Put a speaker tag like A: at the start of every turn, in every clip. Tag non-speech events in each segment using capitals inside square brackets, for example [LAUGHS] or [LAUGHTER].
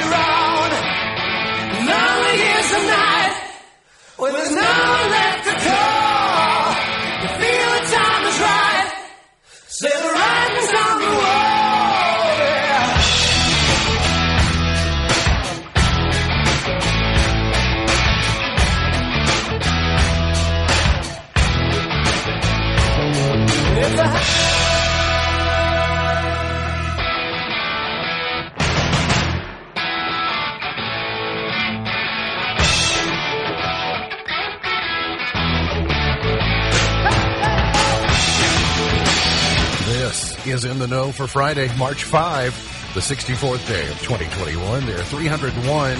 A: what you're
B: Friday, March 5, the 64th day of 2021. There are 301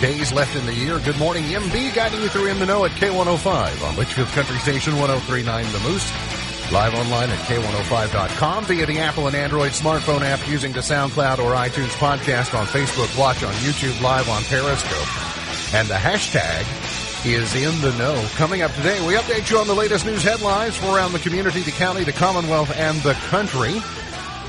B: days left in the year. Good morning, MB, guiding you through In the Know at K105 on Leitchfield Country Station 1039 The Moose. Live online at K105.com via the Apple and Android smartphone app using the SoundCloud or iTunes podcast on Facebook, watch on YouTube, live on Periscope. And the hashtag is in the know. Coming up today, we update you on the latest news headlines from around the community, the county, the Commonwealth, and the country.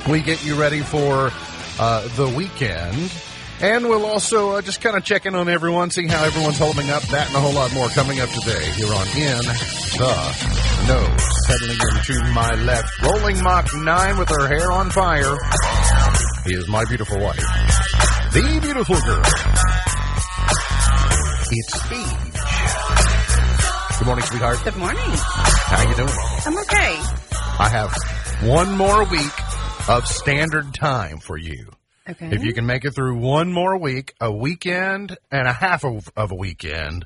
B: We get you ready for uh, the weekend. And we'll also uh, just kind of check in on everyone, see how everyone's holding up. That and a whole lot more coming up today here on In the Know. Settling into my left, rolling Mach 9 with her hair on fire, is my beautiful wife. The beautiful girl. It's Steve. Good morning, sweetheart.
C: Good morning.
B: How you doing?
C: I'm okay.
B: I have one more week of standard time for you.
C: Okay.
B: If you can make it through one more week, a weekend and a half of, of a weekend,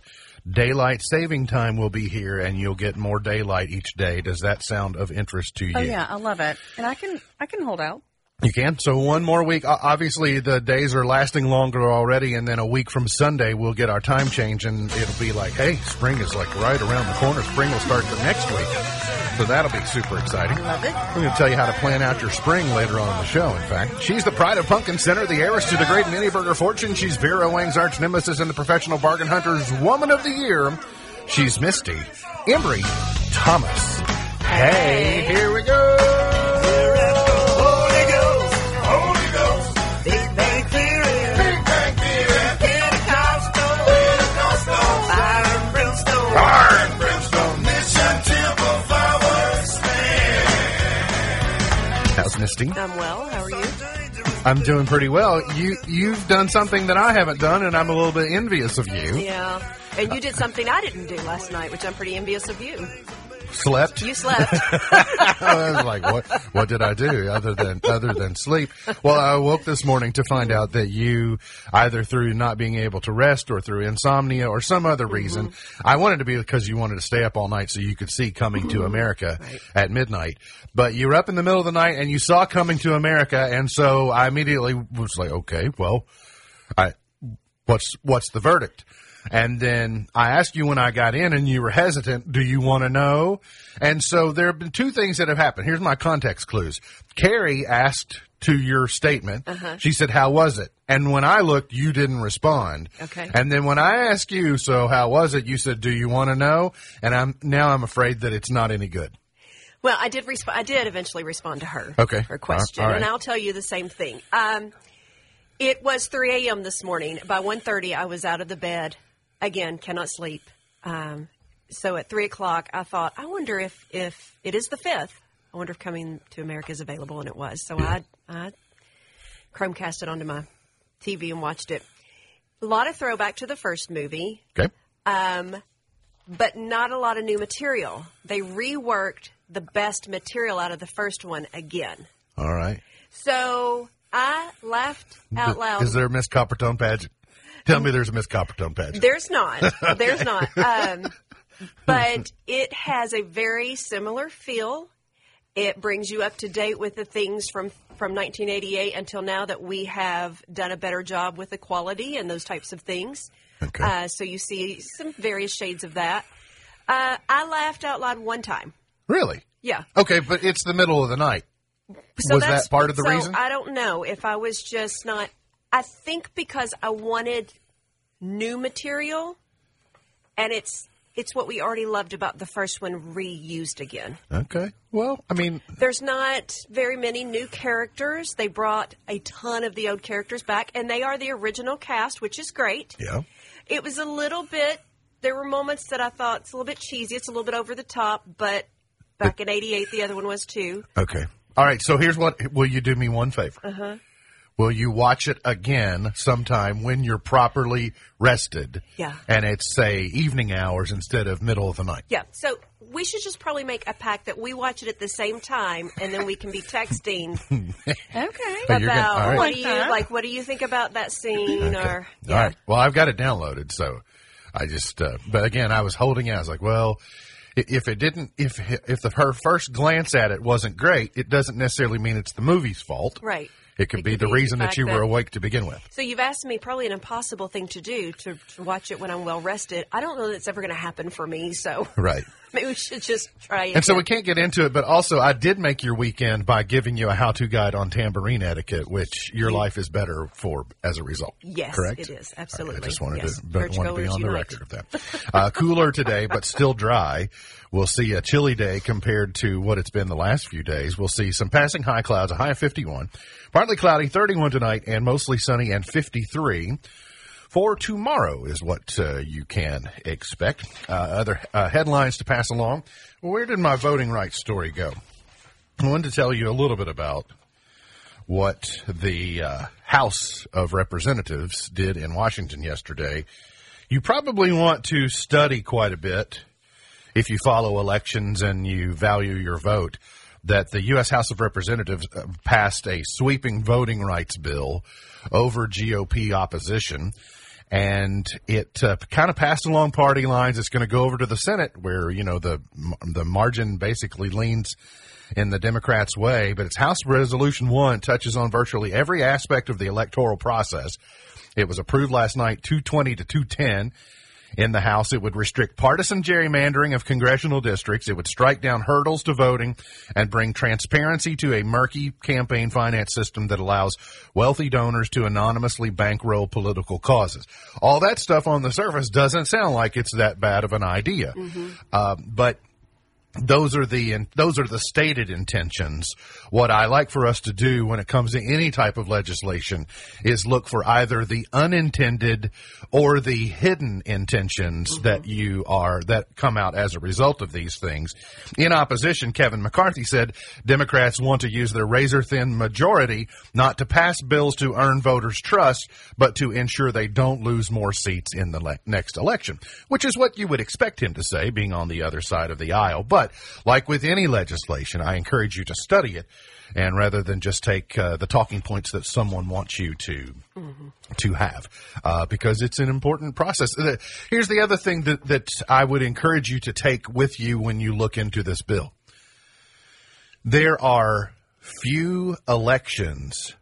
B: daylight saving time will be here and you'll get more daylight each day. Does that sound of interest to oh, you?
C: Oh yeah, I love it, and I can I can hold out.
B: You can. So one more week. Obviously, the days are lasting longer already, and then a week from Sunday, we'll get our time change, and it'll be like, hey, spring is like right around the corner. Spring will start the next week. So that'll be super exciting.
C: Love it.
B: We're going to tell you how to plan out your spring later on in the show, in fact. She's the pride of Pumpkin Center, the heiress to the great mini burger fortune. She's Vera Wang's arch nemesis and the professional bargain hunter's woman of the year. She's Misty Embry Thomas. Hey, here we go.
A: Holy Ghost, Holy Ghost, Big Bang Theory, Big Bang Theory, Pentecostal, Pentecostal, Fire and Brimstone, Fire and Brimstone,
B: Misty?
C: I'm well. How are you?
B: I'm doing pretty well. You you've done something that I haven't done, and I'm a little bit envious of you.
D: Yeah. And you did something I didn't do last night, which I'm pretty envious of you.
B: Slept.
D: You slept. [LAUGHS]
B: I was like, what? What did I do other than other than sleep? Well, I woke this morning to find out that you, either through not being able to rest or through insomnia or some other mm-hmm. reason, I wanted to be because you wanted to stay up all night so you could see Coming to mm-hmm. America at midnight. But you were up in the middle of the night and you saw Coming to America, and so I immediately was like, okay, well, I what's what's the verdict? And then I asked you when I got in and you were hesitant, do you want to know? And so there have been two things that have happened. Here's my context clues. Carrie asked to your statement. She said, how was it? And when I looked, you didn't respond.
D: Okay.
B: And then when I asked you, so how was it? You said, do you want to know? And I'm, now I'm afraid that it's not any good.
D: well, I did respond. I did eventually respond to her.
B: Okay.
D: Her question,
B: All right.
D: and I'll tell you the same thing. Um, it was 3 a.m. this morning. By 1.30, I was out of the bed. Again, cannot sleep. Um, so at three o'clock, I thought, I wonder if if it is the fifth. I wonder if Coming to America is available, and it was. So I I Chromecast it onto my TV and watched it. A lot of throwback to the first movie.
B: Okay.
D: um, but not a lot of new material. They reworked the best material out of the first one again.
B: All right.
D: So I laughed out loud.
B: Is there a Miss Coppertone pageant? Tell me there's a Miss Coppertone pageant.
D: There's not. [LAUGHS] There's not. Um, but it has a very similar feel. It brings you up to date with the things from from 1988 until now that we have done a better job with the quality and those types of things.
B: Okay.
D: Uh, so you see some various shades of that. Uh, I laughed out loud one time.
B: Really?
D: Yeah.
B: Okay, but it's the middle of the night.
D: So
B: Was that part of the
D: so
B: reason?
D: I don't know if I was just not. I think because I wanted new material, and it's it's what we already loved about the first one reused again.
B: Okay. Well, I mean,
D: There's not very many new characters. They brought a ton of the old characters back, and they are the original cast, which is great.
B: yeah.
D: It was a little bit. There were moments that I thought it's a little bit cheesy. It's a little bit over the top, but back in '88, the other one was too.
B: Okay. All right. So here's what. Will you do me one favor? Uh huh. Will you watch it again sometime when you're properly rested?
D: Yeah.
B: And it's say evening hours instead of middle of the night.
D: Yeah. So we should just probably make a pact that we watch it at the same time, and then we can be texting [LAUGHS]
C: Okay.
B: But you're gonna-
D: about what
C: Like
D: do you like. What do you think about that scene? Or
B: All right. Well, I've got it downloaded, so I just. Uh, but again, I was holding it. I was like, well, if it didn't, if if the, her first glance at it wasn't great, it doesn't necessarily mean it's the movie's fault.
D: right.
B: It could
D: It
B: be
D: could
B: the
D: be the
B: reason that you were
D: that-
B: awake to begin with.
D: So you've asked me probably an impossible thing to do to, to watch it when I'm well rested. I don't know that it's ever going to happen for me. So
B: Right. [LAUGHS]
D: maybe we should just try it.
B: And so we can't get into it, but also I did make your weekend by giving you a how-to guide on tambourine etiquette, which your life is better for as a result.
D: Yes,
B: correct.
D: it is. Absolutely.
B: I just wanted
D: Yes.
B: to but wanted to be on the
D: unite.
B: record of that. [LAUGHS] Uh, cooler today, but still dry. We'll see a chilly day compared to what it's been the last few days. We'll see some passing high clouds, a high of 51, partly cloudy, 31 tonight, and mostly sunny and 53 for tomorrow is what uh, you can expect. Uh, other uh, headlines to pass along. Where did my voting rights story go? I wanted to tell you a little bit about what the uh, House of Representatives did in Washington yesterday. You probably want to study quite a bit if you follow elections and you value your vote. That the U.S. House of Representatives uh, passed a sweeping voting rights bill over GOP opposition and it uh, kind of passed along party lines. It's going to go over to the Senate, where you know the the margin basically leans in the Democrats' way. But it's House Resolution One touches on virtually every aspect of the electoral process. It was approved last night, two twenty to two ten. In the House, it would restrict partisan gerrymandering of congressional districts. It would strike down hurdles to voting and bring transparency to a murky campaign finance system that allows wealthy donors to anonymously bankroll political causes. All that stuff on the surface doesn't sound like it's that bad of an idea. Uh, but those are the those are the stated intentions. What I like for us to do when it comes to any type of legislation is look for either the unintended or the hidden intentions mm-hmm. that you are that come out as a result of these things. In opposition, Kevin McCarthy said Democrats want to use their razor thin majority not to pass bills to earn voters' trust, but to ensure they don't lose more seats in the le- next election, which is what you would expect him to say, being on the other side of the aisle. But like with any legislation, I encourage you to study it, and rather than just take uh, the talking points that someone wants you to to have, uh, because it's an important process. Uh, Here's the other thing that that I would encourage you to take with you when you look into this bill. There are few elections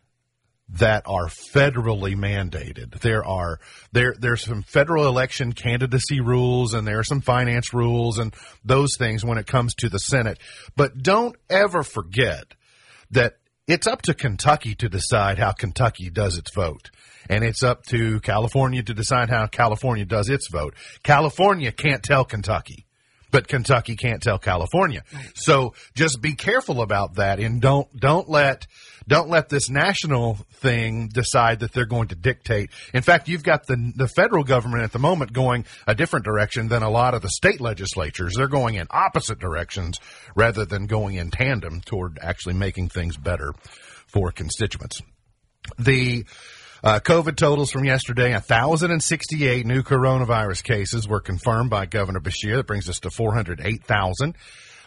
B: that are federally mandated. There are there there's some federal election candidacy rules and there are some finance rules and those things when it comes to the Senate. But don't ever forget that it's up to Kentucky to decide how Kentucky does its vote. And it's up to California to decide how California does its vote. California can't tell Kentucky but Kentucky can't tell California. So just be careful about that and don't don't let don't let this national thing decide that they're going to dictate. In fact, you've got the the federal government at the moment going a different direction than a lot of the state legislatures. They're going in opposite directions rather than going in tandem toward actually making things better for constituents. The uh, COVID totals from yesterday 1,068 new coronavirus cases were confirmed by Governor Beshear. That brings us to 408,000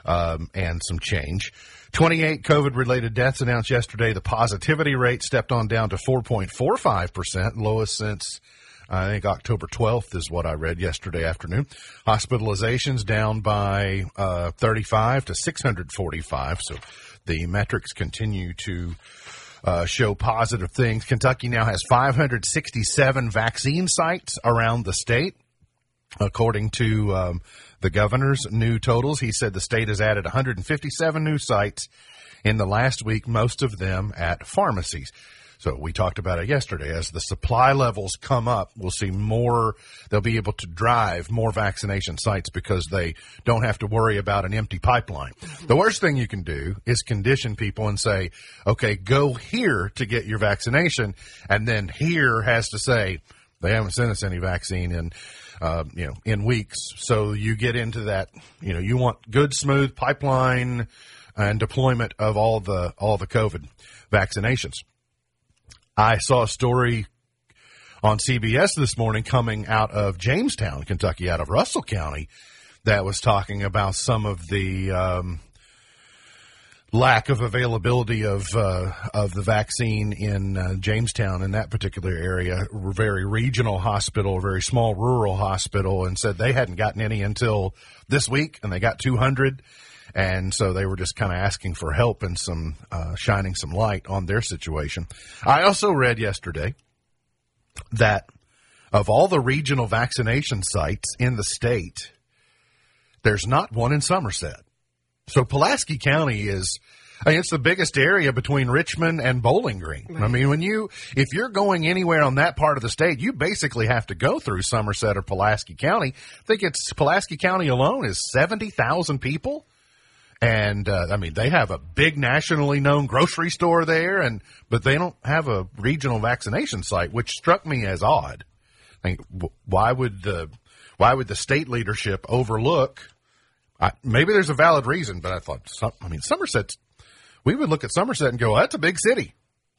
B: um, and some change. 28 COVID related deaths announced yesterday. The positivity rate stepped on down to 4.45%, lowest since I think October 12th is what I read yesterday afternoon. Hospitalizations down by uh, 35 to 645. So the metrics continue to uh, show positive things. Kentucky now has 567 vaccine sites around the state. According to um, the governor's new totals, he said the state has added 157 new sites in the last week, most of them at pharmacies. So we talked about it yesterday. As the supply levels come up, we'll see more, they'll be able to drive more vaccination sites because they don't have to worry about an empty pipeline. The worst thing you can do is condition people and say, okay, go here to get your vaccination. And then here has to say, they haven't sent us any vaccine in, uh, you know, in weeks. So you get into that, you know, you want good, smooth pipeline and deployment of all the, all the COVID vaccinations. I saw a story on CBS this morning coming out of Jamestown, Kentucky, out of Russell County, that was talking about some of the um, lack of availability of uh, of the vaccine in uh, Jamestown in that particular area, very regional hospital, very small rural hospital, and said they hadn't gotten any until this week, and they got 200. And so they were just kind of asking for help and some uh, shining some light on their situation. I also read yesterday that of all the regional vaccination sites in the state, there's not one in Somerset. So Pulaski County is, I mean, it's the biggest area between Richmond and Bowling Green. I mean, when you, if you're going anywhere on that part of the state, you basically have to go through Somerset or Pulaski County. I think it's Pulaski County alone is 70,000 people. And, uh, I mean, they have a big nationally known grocery store there and, but they don't have a regional vaccination site, which struck me as odd. I mean, why would the, why would the state leadership overlook I, maybe there's a valid reason, but I thought, some, I mean, Somerset, we would look at Somerset and go, that's a big city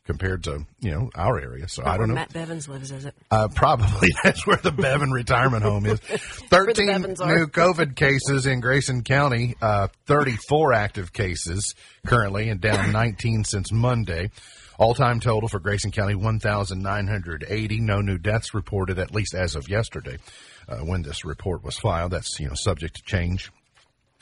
B: compared to, you know, our area. So I don't know.
D: Matt Bevin's lives, is it?
B: Uh, probably [LAUGHS] that's where the Bevin retirement home is. [LAUGHS] 13 new COVID cases in Grayson County, uh, 34 active cases currently, and down [COUGHS] 19 since Monday. All time total for Grayson County 1,980. No new deaths reported, at least as of yesterday, uh, when this report was filed. That's, you know, subject to change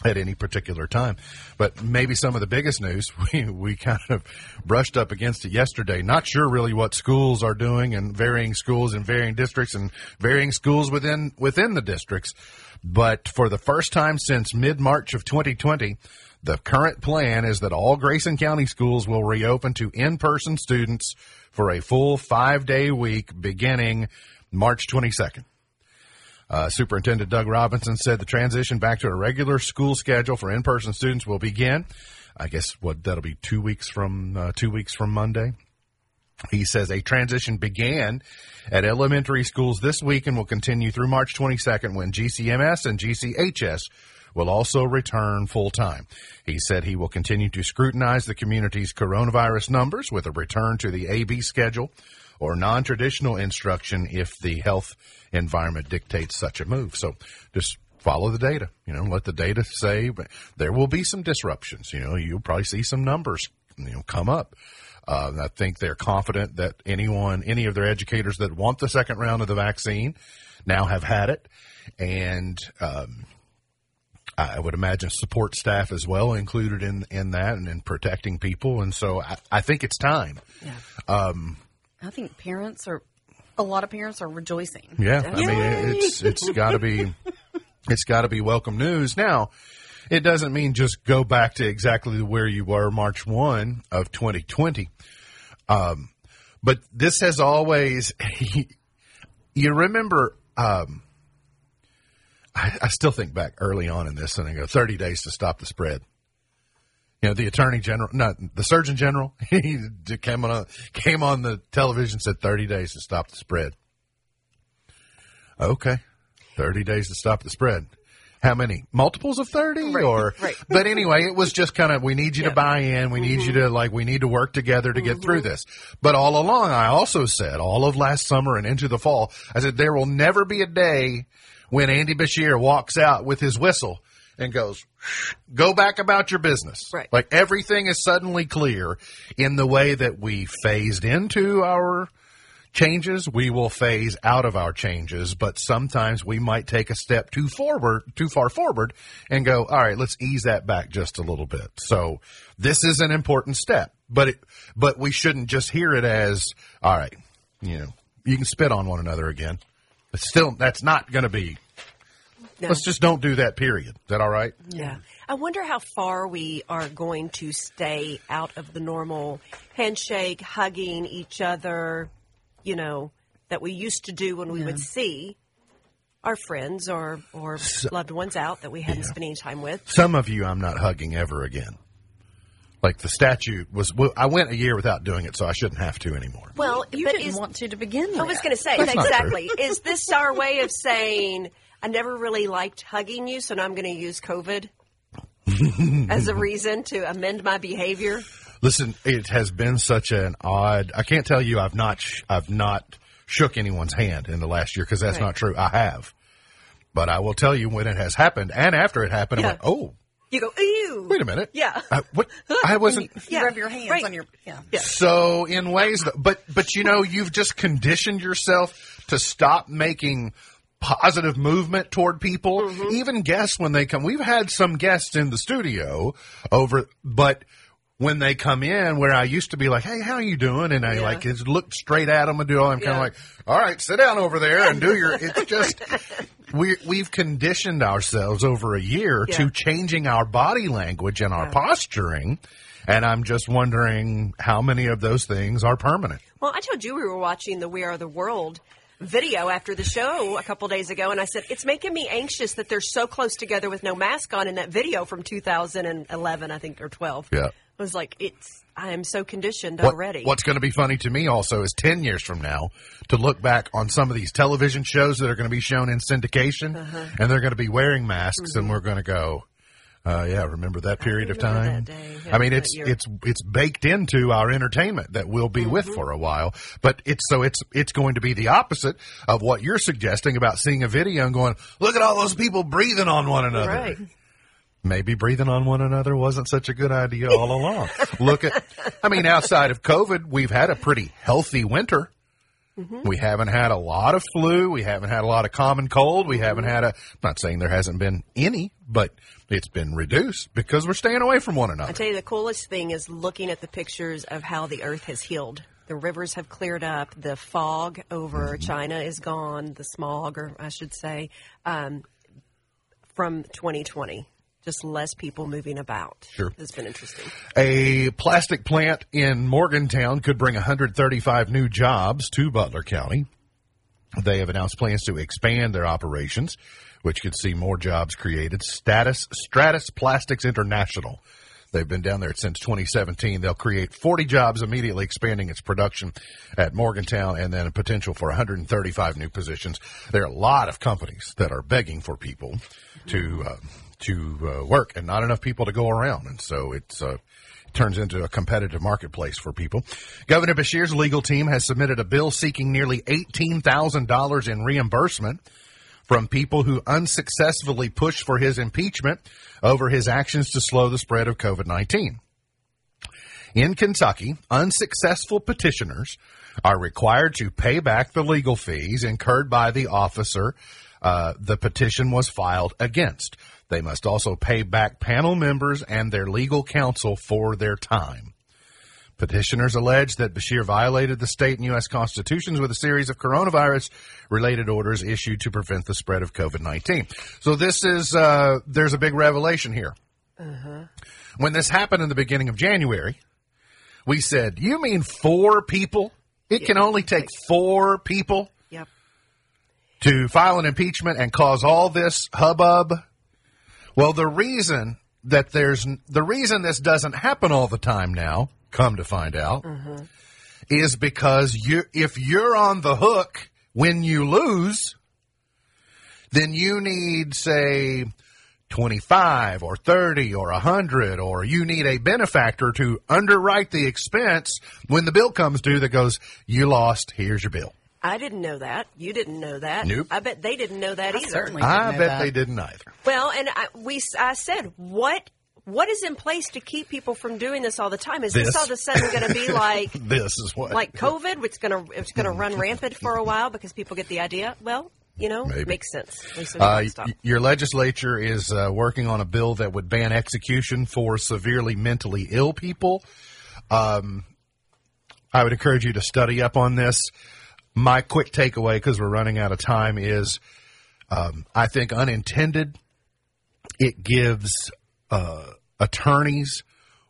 B: at any particular time. But maybe some of the biggest news, [LAUGHS] we, we kind of brushed up against it yesterday. Not sure really what schools are doing and varying schools in varying districts and varying schools within, within the districts. But for the first time since mid-March of 2020, the current plan is that all Grayson County schools will reopen to in-person students for a full five-day week beginning March 22nd. Uh, Superintendent Doug Robinson said the transition back to a regular school schedule for in-person students will begin. I guess what that'll be two weeks from uh, two weeks from Monday. He says a transition began at elementary schools this week and will continue through March 22nd when GCMS and GCHS will also return full time. He said he will continue to scrutinize the community's coronavirus numbers with a return to the AB schedule or non-traditional instruction if the health environment dictates such a move. So just follow the data, you know, let the data say there will be some disruptions, you know, you'll probably see some numbers, you know, come up. Uh, I think they're confident that anyone, any of their educators that want the second round of the vaccine now have had it. And, um, I would imagine support staff as well included in, in that and in protecting people. And so I, I think it's time.
C: I think parents are, a lot of parents are rejoicing.
B: Yeah, I mean it's it's got to be it's got to be welcome news. Now, it doesn't mean just go back to exactly where you were March one of 2020. Um, but this has always [LAUGHS] you remember. Um, I, I still think back early on in this, and I go 30 days to stop the spread. You know, the attorney general, not the surgeon general, [LAUGHS] he came on, came on the television, said 30 days to stop the spread. Okay. 30 days to stop the spread. How many? Multiples of 30 or,
D: right.
B: but anyway, it was just kind of, we need you to buy in. We need you to mm-hmm. like, we need to work together to get through mm-hmm. this. But all along, I also said all of last summer and into the fall, I said, there will never be a day when Andy Beshear walks out with his whistle and goes, go back about your business.
D: Right.
B: Like everything is suddenly clear in the way that we phased into our changes, we will phase out of our changes, but sometimes we might take a step too forward, too far forward and go, all right, let's ease that back just a little bit. So this is an important step, but it, but we shouldn't just hear it as, all right, you know, you can spit on one another again. But still, that's not going to be,
D: No.
B: let's just don't do that period. Is that all right?
D: Yeah. I wonder how far we are going to stay out of the normal handshake, hugging each other, you know, that we used to do when we would see our friends or, or loved ones out that we hadn't spent any time with.
B: Some of you I'm not hugging ever again. Like the statute was, well, I went a year without doing it, so I shouldn't have to anymore.
D: Well,
C: You
D: but
C: didn't
D: is,
C: want to to begin with.
D: I was going to say
B: That's
D: exactly. Is this our way of saying I never really liked hugging you, so now I'm going to use COVID [LAUGHS] as a reason to amend my behavior?
B: Listen, it has been such an odd. I can't tell you I've not sh- I've not shook anyone's hand in the last year because that's
D: Right.
B: not true. I have, but I will tell you when it has happened and after it happened.
D: Yeah.
B: I went, oh,
D: You go, ew.
B: wait a minute.
D: Yeah.
B: I, what? I [LAUGHS] wasn't.
C: You
D: Yeah,
C: rub your hands
D: right.
C: on your yeah.
B: So in ways that, but but you know, you've just conditioned yourself to stop making positive movement toward people,
D: Mm-hmm.
B: even guests when they come. We've had some guests in the studio over, but when they come in, where I used to be like, "Hey, how are you doing?" and I
D: Yeah.
B: like just look straight at them and do all. I'm kind
D: Yeah.
B: of like, "All right, sit down over there and do your." It's [LAUGHS] just. We, we've conditioned ourselves over a year
D: Yeah.
B: to changing our body language and our posturing. And I'm just wondering how many of those things are permanent.
D: Well, I told you we were watching the We Are the World video after the show a couple days ago, and I said it's making me anxious that they're so close together with no mask on in that video from 2011, I think, or 12.
B: Yeah.
D: I was like, it's. I am so conditioned
B: What-
D: already.
B: what's going to be funny to me also is 10 years from now to look back on some of these television shows that are going to be shown in syndication
D: Uh-huh.
B: and they're going to be wearing masks and we're going to go, uh, yeah, remember that period of time?
D: day, yeah,
B: I mean, it's, it's, it's baked into our entertainment that we'll be
D: Mm-hmm.
B: with for a while, but it's, so it's, it's going to be the opposite of what you're suggesting about seeing a video and going, look at all those people breathing on one another.
D: Right.
B: maybe breathing on one another wasn't such a good idea all [LAUGHS] along. Look at, I mean, outside of COVID, we've had a pretty healthy winter. We haven't had a lot of flu. We haven't had a lot of common cold. We haven't had a, I'm not saying there hasn't been any, but it's been reduced because we're staying away from one another.
D: I tell you, the coolest thing is looking at the pictures of how the Earth has healed. The rivers have cleared up. The fog over
B: Mm-hmm.
D: China is gone. The smog, or I should say, um, from 2020. Just less people moving about.
B: Sure.
D: It's been interesting.
B: A plastic plant in Morgantown could bring 135 new jobs to Butler County. They have announced plans to expand their operations, which could see more jobs created. Status Stratus Plastics International. They've been down there since 2017. They'll create 40 jobs immediately, expanding its production at Morgantown, and then a potential for 135 new positions. There are a lot of companies that are begging for people to uh, to uh, work, and not enough people to go around, and so it's. Uh, turns into a competitive marketplace for people. Governor Beshear's legal team has submitted a bill seeking nearly $18,000 in reimbursement from people who unsuccessfully pushed for his impeachment over his actions to slow the spread of COVID 19. In Kentucky, unsuccessful petitioners are required to pay back the legal fees incurred by the officer uh, the petition was filed against. They must also pay back panel members and their legal counsel for their time. Petitioners allege that Beshear violated the state and U.S. constitutions with a series of coronavirus related orders issued to prevent the spread of COVID 19. So this is, uh, there's a big revelation here. When this happened in the beginning of January, we said, You mean four people? It can only take four people
D: Yep.
B: to file an impeachment and cause all this hubbub? Well, the reason that there's the reason this doesn't happen all the time now, come to find out, mm-hmm. is because you if you're on the hook when you lose, then you need say 25 or 30 or 100 or you need a benefactor to underwrite the expense when the bill comes due that goes you lost here's your bill.
D: I didn't know that. You didn't know that.
B: Nope.
D: I bet they didn't know that
C: I
D: either.
C: certainly
B: I
C: didn't know
B: bet
C: that.
B: they didn't either.
D: Well, and I, we, I said, what, what is in place to keep people from doing this all the time? Is this,
B: This.
D: all of a sudden going to be [LAUGHS] like,
B: This is what
D: like COVID? It's going to, it's going to run [LAUGHS] rampant for a while because people get the idea. Well, you know,
B: Maybe.
D: makes sense. At least we
B: Uh,
D: don't stop.
B: y- your legislature is uh, working on a bill that would ban execution for severely mentally ill people. Um, I would encourage you to study up on this. My quick takeaway, because we're running out of time, is um, I think unintended, it gives uh, attorneys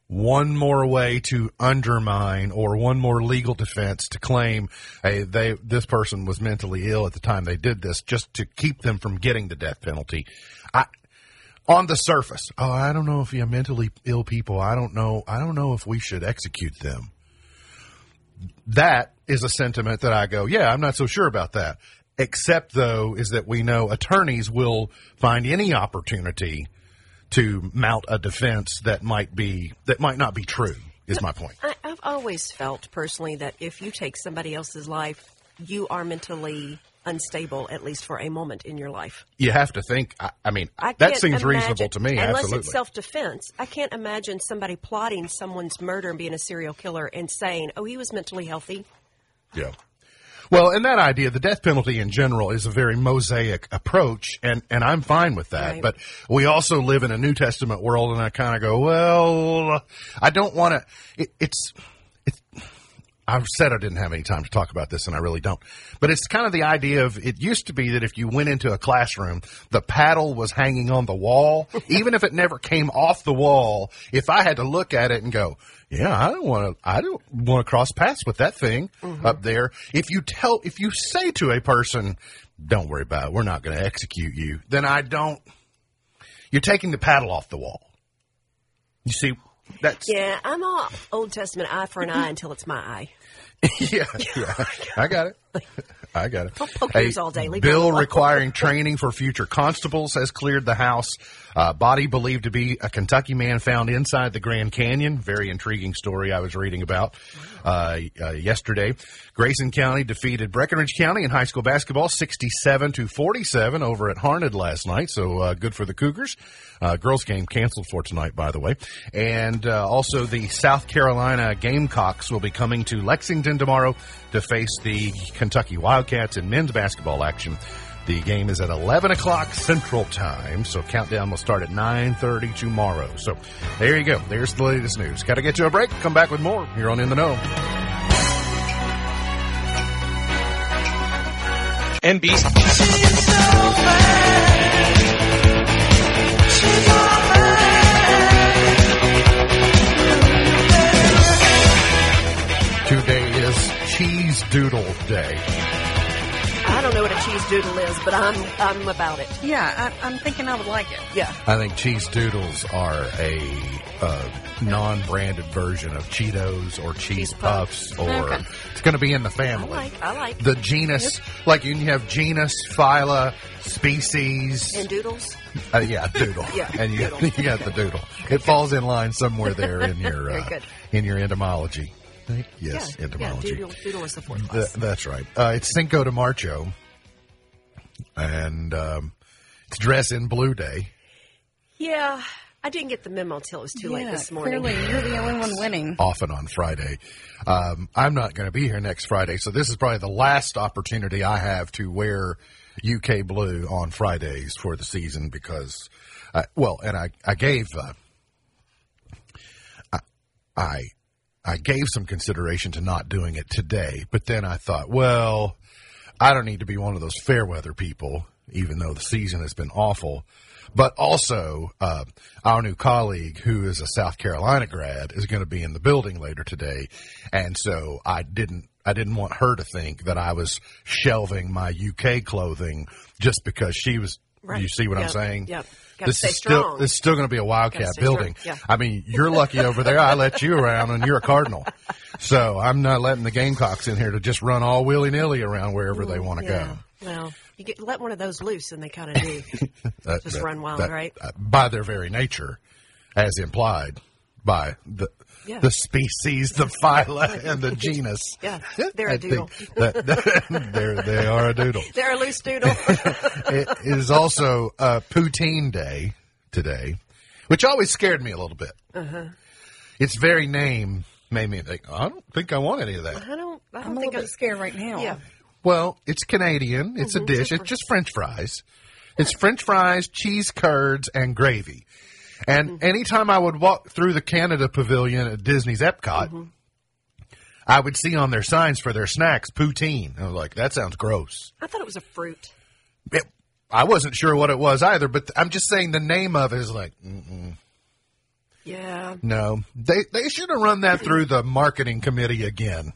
B: one more way to undermine or one more legal defense to claim hey they this person was mentally ill at the time they did this just to keep them from getting the death penalty. I on the surface oh i don't know if you have mentally ill people i don't know i don't know if we should execute them that is a sentiment that I go, yeah, I'm not so sure about that. Except though, is that we know attorneys will find any opportunity to mount a defense that might be that might not be true. Is my point.
D: I, I've always felt personally that if you take somebody else's life, you are mentally unstable at least for a moment in your life.
B: You have to think. I, I mean,
D: I
B: that seems
D: imagine-
B: reasonable to me.
D: Unless
B: absolutely.
D: it's self defense, I can't imagine somebody plotting someone's murder and being a serial killer and saying, "Oh, he was mentally healthy."
B: Yeah. Well, and that idea, the death penalty in general is a very mosaic approach, and, and I'm fine with that.
D: Right.
B: But we also live in a New Testament world, and I kind of go, well, I don't want to. It, it's, I've said I didn't have any time to talk about this, and I really don't. But it's kind of the idea of it used to be that if you went into a classroom, the paddle was hanging on the wall, [LAUGHS] even if it never came off the wall. If I had to look at it and go, yeah, I don't want to, I don't want to cross paths with that thing mm-hmm. up there. If you tell, if you say to a person, don't worry about it, we're not going to execute you, then I don't, you're taking the paddle off the wall. You see, that's,
D: Yeah, I'm all Old Testament eye for an eye [LAUGHS] until it's my eye. [LAUGHS]
B: yeah, yeah. I got it. [LAUGHS] I got it.
D: poke yours all day. Leave
B: bill requiring training for future constables has cleared the House. Uh, body believed to be a Kentucky man found inside the Grand Canyon. Very intriguing story I was reading about uh, uh, yesterday. Grayson County defeated Breckinridge County in high school basketball, sixty-seven to forty-seven over at Harned last night. So uh, good for the Cougars. Uh, girls game canceled for tonight, by the way. And uh, also the South Carolina Gamecocks will be coming to Lexington tomorrow to face the Kentucky Wildcats in men's basketball action. The game is at 11 o'clock Central Time, so countdown will start at 9.30 tomorrow. So there you go. There's the latest news. Got to get you a break. Come back with more here on In the Know.
E: NBC.
B: Today Cheese Doodle Day.
D: I don't know what a cheese doodle is, but I'm I'm about it.
C: Yeah, I, I'm thinking I would like it.
D: Yeah.
B: I think cheese doodles are a uh, non-branded version of Cheetos or cheese,
D: Cheese
B: puffs,
D: puffs.
B: or
C: Okay.
B: it's going to be in the family.
D: I
B: family.
D: like I like
B: the genus, like you have genus, phyla, species.
D: and doodles.
B: Uh, yeah, doodle.
D: Yeah,
B: and you,
D: doodle. [LAUGHS]
B: you got the doodle. It falls in line somewhere there in [LAUGHS] your uh, in your entomology. Yes,
D: yeah,
B: entomology.
D: Yeah, doodle, doodle is the fourth
B: Th-
D: class.
B: that's right. Uh, it's Cinco de Marcho, and um, it's dress in blue day.
D: Yeah, I didn't get the memo till it was too late this morning.
C: Clearly, you're the only one winning.
B: often on Friday. Um, I'm not going to be here next Friday, so this is probably the last opportunity I have to wear UK blue on Fridays for the season because, uh, well, and I I gave uh, I, I gave some consideration to not doing it today, but then I thought, well, I don't need to be one of those fair weather people, even though the season has been awful. But also, uh, our new colleague, who is a South Carolina grad, is going to be in the building later today, and so I didn't. I didn't want her to think that I was shelving my UK clothing just because she was.
D: Right.
B: You see what I'm saying?
D: Yep. Gotta
B: This is still this is still going to be a Wildcat building.
D: Yeah.
B: I mean, you're lucky over there. I let you around, and you're a Cardinal, [LAUGHS] so I'm not letting the Gamecocks in here to just run all willy nilly around wherever they want to
D: yeah.
B: go.
D: Well, you get let one of those loose, and they kind of do. [LAUGHS]
B: That-
D: Just
B: that-
D: run wild,
B: that-
D: right?
B: uh, by their very nature, as implied by the
D: Yeah.
B: the species, the [LAUGHS] phyla, and the [LAUGHS] genus.
D: Yeah, they're a
B: I
D: doodle.
B: that- that- [LAUGHS] they're, they are a doodle.
D: They're a loose doodle.
B: It is also uh, Poutine Day today, which always scared me a little bit.
D: Uh-huh.
B: Its very name made me think, I don't think I want any of that.
D: I don't. I
C: I'm
D: don't
C: a
D: think
C: little
D: I,
C: bit scared right now.
D: Yeah.
B: Well, it's Canadian. It's a dish. It's just French fries. It's French fries, cheese curds, and gravy. And mm-hmm. anytime I would walk through the Canada Pavilion at Disney's Epcot, mm-hmm. I would see on their signs for their snacks poutine. I was like, that sounds gross.
D: I thought it was a fruit.
B: It, I wasn't sure what it was either, but I'm just saying the name of it is like, mm-mm.
D: Yeah.
B: No, they they should have run that through the marketing committee again.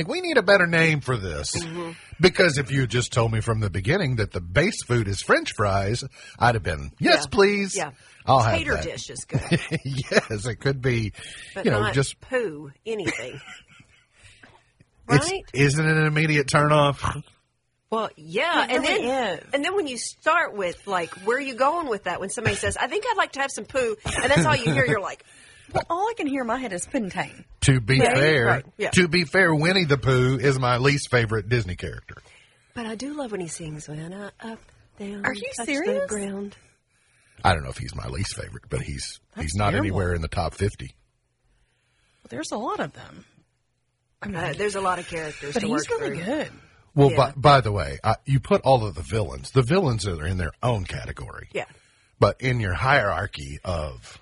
B: Like we need a better name for this
D: Mm-hmm.
B: because if you just told me from the beginning that the base food is French fries, I'd have been yes,
D: Yeah.
B: please.
D: Yeah.
B: I'll have
D: Tater
B: that.
D: dish is [LAUGHS] good,
B: yes, it could be.
D: but
B: you know,
D: not
B: just
D: poo anything. [LAUGHS]
B: it's
D: right?
B: isn't it an immediate turnoff? [LAUGHS]
D: Well, yeah,
C: It
D: and
C: really
D: then
C: is.
D: and then when you start with like, where are you going with that? When somebody says, "I think I'd like to have some poo," and that's all you hear, you're like,
C: Well, all I can hear in my head is Pantene.
B: To be
D: Right,
B: fair,
D: right, yeah.
B: to be fair, Winnie the Pooh is my least favorite Disney character.
D: "But I do love when he sings when I up down."
C: Are you
D: touch The
C: serious?
D: ground.
B: I don't know if he's my least favorite, but he's
C: That's
B: he's not
C: terrible.
B: anywhere in the top fifty.
C: Well, there's a lot of them. I mean,
D: Uh, there's a lot of characters
C: but
D: to
C: he's
D: work
C: really
D: through.
C: good.
B: Well,
D: Yeah.
B: by, by the way, I, you put all of the villains. The villains are in their own category.
D: Yeah,
B: But in your hierarchy of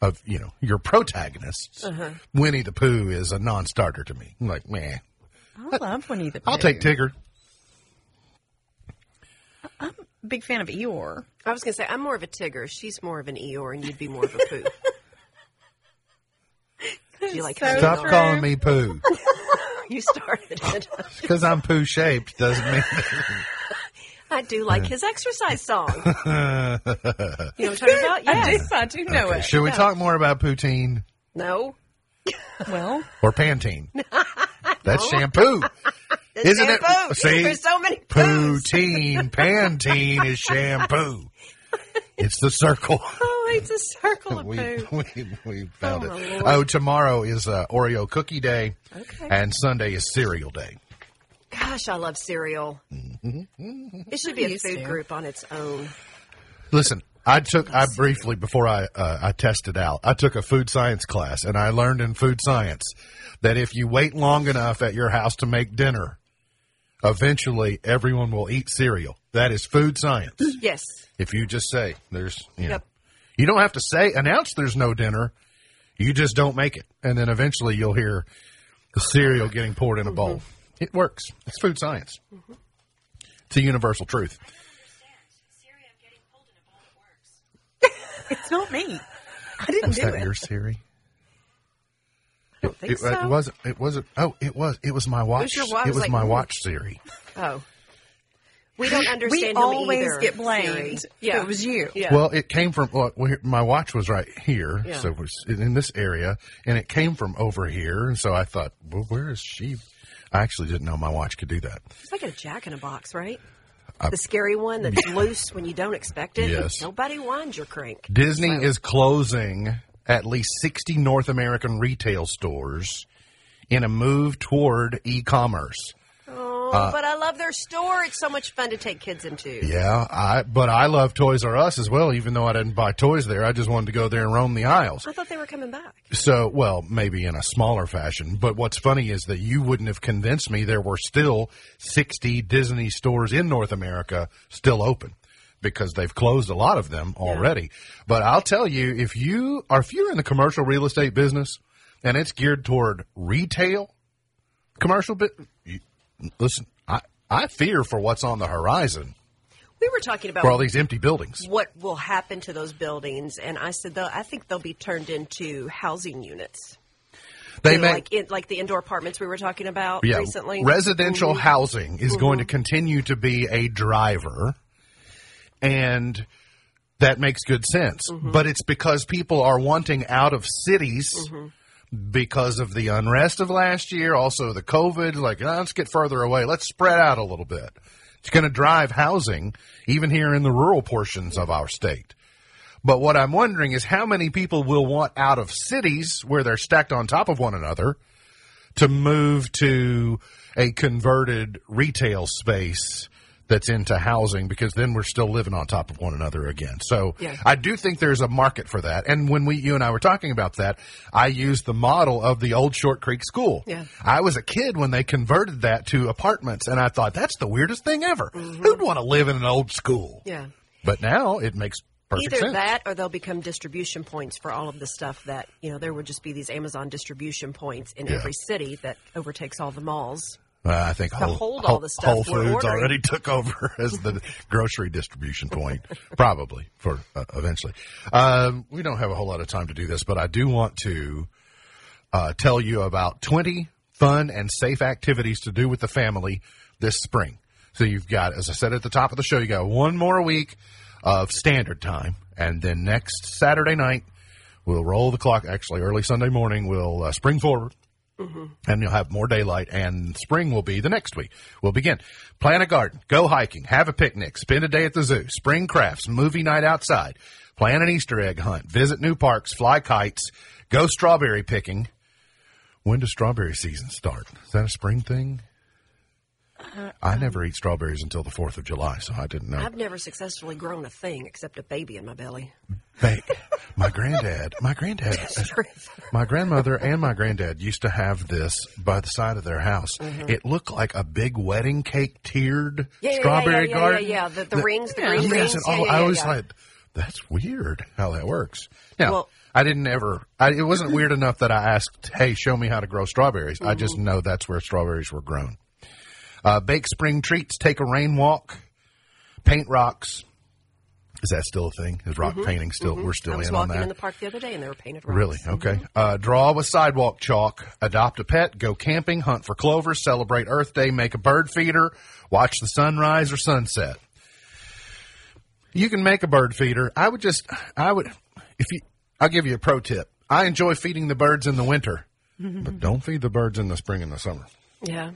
B: of you know your protagonists,
D: Uh-huh.
B: Winnie the Pooh is a non-starter to me. I'm like, man,
C: I love Winnie the Pooh. [LAUGHS]
B: I'll take Tigger.
C: I'm a big fan of Eeyore.
D: I was gonna say I'm more of a Tigger. She's more of an Eeyore, and you'd be more of a poo. [LAUGHS] you like
C: So
B: Stop
C: true.
B: calling me Pooh [LAUGHS]
D: you started it.
B: because I'm Pooh shaped doesn't mean. [LAUGHS]
D: I do like his exercise song. [LAUGHS] you know what I'm talking about?
C: I
D: Yes.
C: do, I do know
B: Okay,
C: it.
B: should we talk more about poutine
D: No.
C: Well, [LAUGHS]
B: or Pantene? That's shampoo.
D: It's
B: Isn't it-
D: shampoo.
B: see?
D: There's so many poos.
B: Poutine, Pantene is shampoo. It's the circle.
D: Oh, it's a circle of
B: we,
D: poo.
B: we, we found
D: Oh, my
B: it.
D: Lord.
B: Oh, tomorrow is uh, Oreo cookie day,
D: Okay.
B: and Sunday is cereal day.
D: Gosh, I love cereal.
B: Mm-hmm.
D: It should be a food
C: to.
D: group on its own.
B: Listen, I took I briefly before I uh, I tested out. I took a food science class, and I learned in food science that if you wait long enough at your house to make dinner, eventually everyone will eat cereal. That is food science.
D: Yes.
B: if you just say there's, you know,
D: Yep.
B: you don't have to say announce there's no dinner. You just don't make it, and then eventually you'll hear the cereal getting poured in a bowl. It works. It's food science. It's a universal truth.
C: it's not me. I didn't
B: Was
C: do
B: that
C: it.
B: your Siri?
D: I don't think
B: It,
D: so.
B: it wasn't. It wasn't. Oh, it was. It was my watch.
D: your wa- I
B: it
D: was
B: was
D: like,
B: my
D: mm.
B: watch Siri.
D: Oh. We don't [GASPS]
C: We
D: understand him
C: always
D: either,
C: get
D: Siri.
C: blamed.
D: Yeah.
C: It was you.
D: Yeah.
B: Well, it came from. Well, well, my watch was right here,
D: Yeah.
B: so it was in this area, and it came from over here, and so I thought, well, where is she? I actually didn't know my watch could do that.
D: It's like a jack in a box, right? the scary one that's loose when you don't expect it.
B: Yes.
D: Nobody winds your crank.
B: Disney
D: So-
B: is closing at least 60 North American retail stores in a move toward e-commerce.
D: Oh, but I love their store. It's so much fun to take kids into.
B: Yeah, I but I love Toys R Us as well. Even though I didn't buy toys there, I just wanted to go there and roam the aisles.
D: I thought they were coming back.
B: So, well, maybe in a smaller fashion. But what's funny is that you wouldn't have convinced me there were still 60 Disney stores in North America still open because they've closed a lot of them already. But I'll tell you, if you are, if you're in the commercial real estate business and it's geared toward retail, commercial listen, I, I fear for what's on the horizon
D: We were talking about
B: for all these empty buildings.
D: what will happen to those buildings, and I said, though, I think they'll be turned into housing units.
B: They may,
D: like in, like the indoor apartments we were talking about
B: yeah,
D: recently.
B: residential
D: Mhm.
B: housing is going to continue to be a driver, and that makes good sense.
D: Mm-hmm.
B: But it's because people are wanting out of cities
D: Mm-hmm.
B: Because of the unrest of last year, also the COVID. Like, "Ah, let's get further away. Let's spread out a little bit. It's going to drive housing, even here in the rural portions of our state. But what I'm wondering is how many people will want out of cities where they're stacked on top of one another to move to a converted retail space that's into housing because then we're still living on top of one another again. So
D: Yeah.
B: I do think there's a market for that. And when we, you and I were talking about that, I used the model of the old Short Creek School.
D: Yeah.
B: I was a kid when they converted that to apartments and I thought that's the weirdest thing ever. Mm-hmm. Who'd want to live in an old school?
D: Yeah.
B: But now it makes perfect
D: Either
B: sense.
D: that or they'll become distribution points for all of the stuff that, you know, there would just be these Amazon distribution points in
B: Yeah.
D: every city that overtakes all the malls.
B: Uh, I think Whole,
D: hold all the stuff
B: Whole Foods
D: ordering.
B: already [LAUGHS] took over as the grocery distribution point, [LAUGHS] probably for uh, eventually. Um, we don't have a whole lot of time to do this, but I do want to uh, tell you about 20 fun and safe activities to do with the family this spring. So you've got, as I said at the top of the show, you got one more week of standard time, and then next Saturday night we'll roll the clock. Actually, early Sunday morning we'll uh, spring forward Mm-hmm. and you'll have more daylight and spring will be the next week. We'll begin. Plant a garden, go hiking, have a picnic, spend a day at the zoo, spring crafts, movie night outside, plan an Easter egg hunt, visit new parks, fly kites, go strawberry picking. When does strawberry season start? Is that a spring thing? I never eat strawberries until the 4th of July, so I didn't know.
D: I've never successfully grown a thing except a baby in my belly.
B: Hey, my granddad, my granddad, [LAUGHS] my grandmother and my granddad used to have this by the side of their house. It looked like a big wedding cake tiered
D: Mm-hmm. Yeah, yeah,
B: strawberry
D: yeah, yeah,
B: garden.
D: Yeah, yeah, The, the
B: The-
D: rings, the green
B: Yes,
D: rings.
B: all, I was
D: yeah.
B: like, that's weird how that works. Now,
D: Well-
B: I didn't ever, I, it wasn't weird enough that I asked, hey, show me how to grow strawberries. I
D: Mm-hmm.
B: just know that's where strawberries were grown. Uh, bake spring treats, take a rain walk, paint rocks. Is that still a thing? Is rock painting still, we're still
D: Mm-hmm. I was
B: in on
D: walking
B: that?
D: in the park the other day and they were painted rocks.
B: Really? Okay. Uh, draw with sidewalk chalk, adopt a pet, go camping, hunt for clover, celebrate Earth Day, make a bird feeder, watch the sunrise or sunset. You can make a bird feeder. I would just, I would, if you, I'll give you a pro tip. I enjoy feeding the birds in the winter, but don't feed the birds in the spring and the summer.
D: Yeah.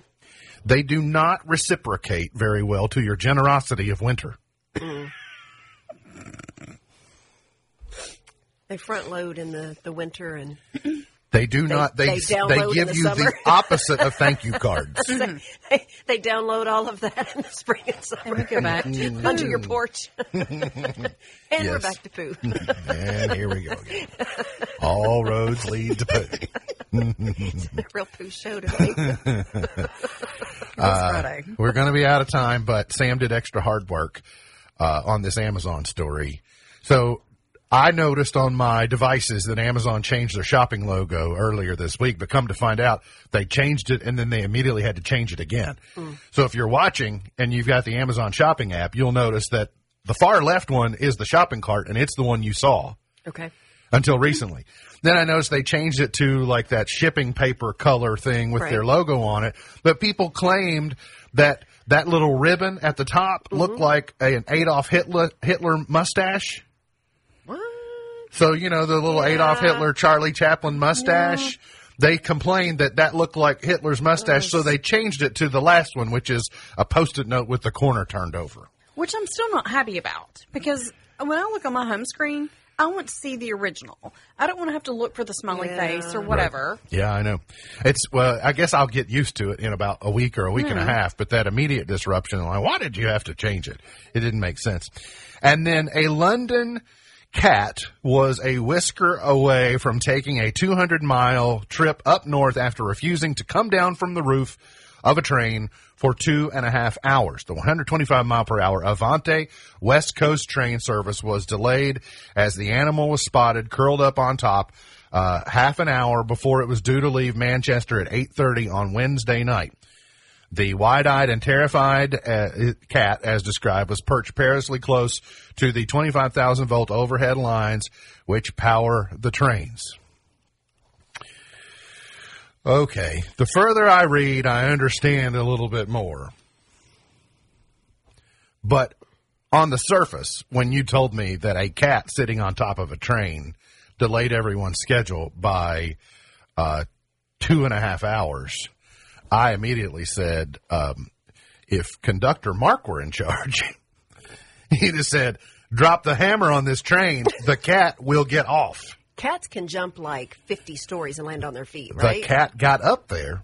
B: They do not reciprocate very well to your generosity of winter.
D: They front load in the, the winter and
B: They do not, they,
D: they
B: they,
D: download in
B: give
D: the
B: you the [LAUGHS] opposite of thank you cards. [LAUGHS]
D: they, they download all of that in the spring and summer.
C: And we go back [LAUGHS] to
D: onto your porch. and we're back to food.
B: And here we go again. All roads lead to poo.
D: Real poo show today.
C: Friday.
B: We're going to be out of time, but Sam did extra hard work uh, on this Amazon story. So I noticed on my devices that Amazon changed their shopping logo earlier this week, but come to find out they changed it and then they immediately had to change it again. Mm. So if you're watching and you've got the Amazon shopping app, you'll notice that the far left one is the shopping cart and it's the one you saw.
D: Okay.
B: until recently. Then I noticed they changed it to like that shipping paper color thing with
D: Right.
B: their logo on it. But people claimed that that little ribbon at the top looked mm-hmm. like a, an Adolf Hitler Hitler mustache.
D: What?
B: So you know the little
D: Yeah.
B: Adolf Hitler Charlie Chaplin mustache. They complained that that looked like Hitler's mustache, so they changed it to the last one, which is a post-it note with the corner turned over.
C: Which I'm still not happy about because when I look on my home screen, I want to see the original. I don't want to have to look for the smiley
D: Yeah.
C: face or whatever.
B: Yeah, I know. It's well, I guess I'll get used to it in about a week or a week and a half. But that immediate disruption, I'm like, why did you have to change it? It didn't make sense. And then a London cat was a whisker away from taking a 200 mile trip up north after refusing to come down from the roof of a train for two and a half hours. The 125 mile per hour Avanti West Coast train service was delayed as the animal was spotted curled up on top uh, half an hour before it was due to leave Manchester at 8:30 on Wednesday night. The wide-eyed and terrified uh, cat, as described, was perched perilously close to the 25,000 volt overhead lines which power the trains. Okay, the further I read, I understand a little bit more. But on the surface, when you told me that a cat sitting on top of a train delayed everyone's schedule by uh, two and a half hours, I immediately said, um, if conductor Mark were in charge, [LAUGHS] he'd have said, drop the hammer on this train. The cat will get off.
D: Cats can jump like 50 stories and land on their feet, right?
B: The cat got up there.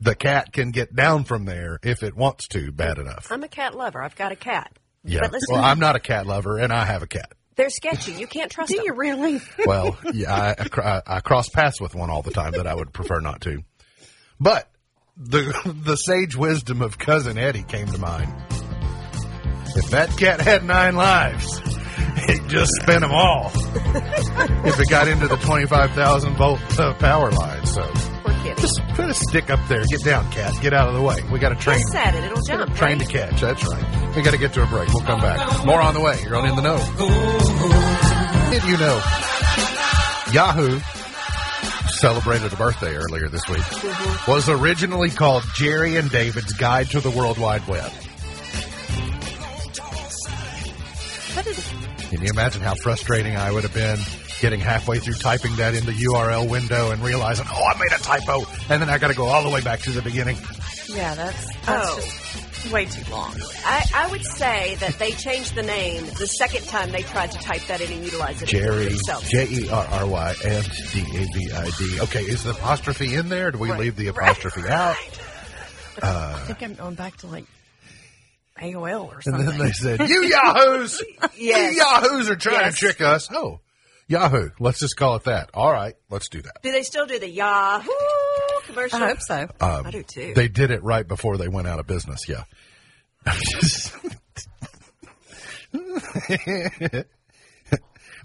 B: The cat can get down from there if it wants to bad enough.
D: I'm a cat lover. I've got a cat.
B: Yeah.
D: But listen,
B: Well, I'm not a cat lover and I have a cat.
D: they're sketchy. You can't trust
C: Do
D: them.
C: you really?
B: Well, yeah, I, I, I, I cross paths with one all the time that I would prefer not to. But the [LAUGHS] the sage wisdom of cousin Eddie came to mind. If that cat had nine lives, it just spent them all. [LAUGHS] if it got into the twenty five thousand volt uh, power line, so Just put a stick up there. Get down, cat. Get out of the way. We got a train.
D: At it. It'll jump.
B: Train to catch. That's right. We got to get to a break. We'll come back. More on the way. You're on In the Know. Did you know Yahoo celebrated a birthday earlier this week? Was originally called Jerry and David's Guide to the World Wide Web. Can you imagine how frustrating I would have been getting halfway through typing that in the URL window and realizing, oh, I made a typo, and then I got to go all the way back to the beginning.
C: Yeah, that's that's
D: Oh.
C: just way too long.
D: I, I would say that they changed the name the second time they tried to type that in and utilize it.
B: Jerry,
D: themselves.
B: J E R R Y and D A V I D. Okay, is the apostrophe in there? Do we
D: Right.
B: leave the apostrophe out?
C: I uh, think I'm going back to like AOL or something.
B: And then they said, "You yahoos, [LAUGHS]
D: Yes.
B: you yahoos are trying
D: Yes.
B: to trick us." Oh, Yahoo. Let's just call it that. All right, let's do that.
D: Do they still do the Yahoo commercial?
C: I hope so.
B: Um,
D: I do too.
B: They did it right before they went out of business. Yeah. [LAUGHS]